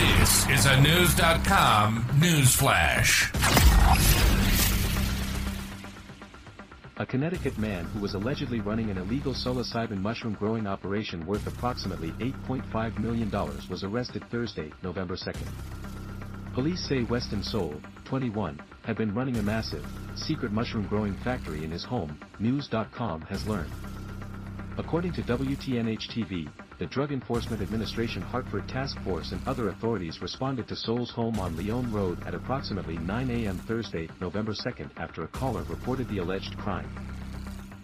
This is a News.com news flash. A Connecticut man who was allegedly running an illegal psilocybin mushroom growing operation worth approximately $8.5 million was arrested Thursday, November 2nd. Police say Weston Soule, 21, had been running a massive, secret mushroom growing factory in his home, News.com has learned. According to WTNH-TV, the Drug Enforcement Administration Hartford Task Force and other authorities responded to Soule's home on Lyon Road at approximately 9 a.m. Thursday, November 2nd after a caller reported the alleged crime.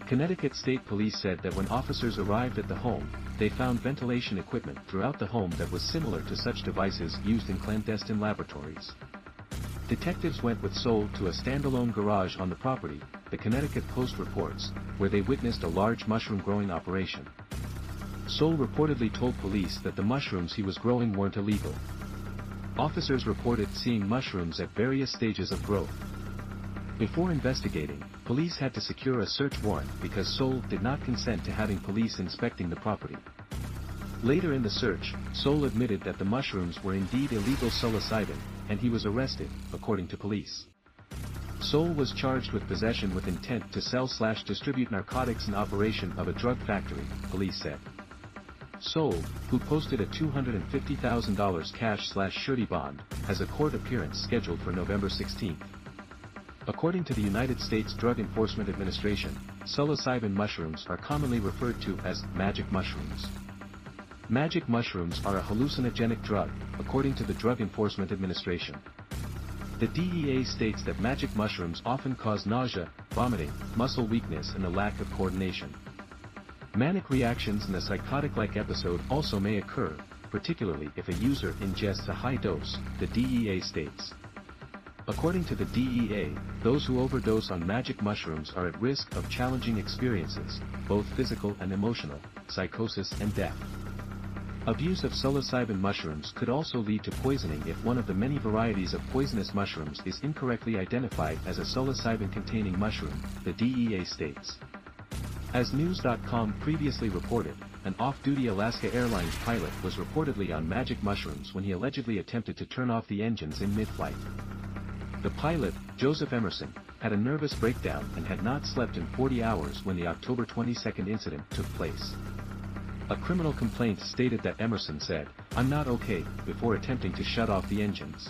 Connecticut State Police said that when officers arrived at the home, they found ventilation equipment throughout the home that was similar to such devices used in clandestine laboratories. Detectives went with Soul to a standalone garage on the property, the Connecticut Post reports, where they witnessed a large mushroom growing operation. Soule reportedly told police that the mushrooms he was growing weren't illegal. Officers reported seeing mushrooms at various stages of growth. Before investigating, police had to secure a search warrant because Soule did not consent to having police inspecting the property. Later in the search, Soule admitted that the mushrooms were indeed illegal psilocybin, and he was arrested, according to police. Soule was charged with possession with intent to sell slash distribute narcotics in operation of a drug factory, police said. Soule, who posted a $250,000 cash slash surety bond, has a court appearance scheduled for November 16. According to the United States Drug Enforcement Administration, psilocybin mushrooms are commonly referred to as magic mushrooms. Magic mushrooms are a hallucinogenic drug, according to the Drug Enforcement Administration. The DEA states that magic mushrooms often cause nausea, vomiting, muscle weakness and a lack of coordination. Manic reactions and a psychotic-like episode also may occur, particularly if a user ingests a high dose, the DEA states. According to the DEA, those who overdose on magic mushrooms are at risk of challenging experiences, both physical and emotional, psychosis and death. Abuse of psilocybin mushrooms could also lead to poisoning if one of the many varieties of poisonous mushrooms is incorrectly identified as a psilocybin-containing mushroom, the DEA states. As News.com previously reported, an off-duty Alaska Airlines pilot was reportedly on magic mushrooms when he allegedly attempted to turn off the engines in mid-flight. The pilot, Joseph Emerson, had a nervous breakdown and had not slept in 40 hours when the October 22 incident took place. A criminal complaint stated that Emerson said, I'm not okay, before attempting to shut off the engines.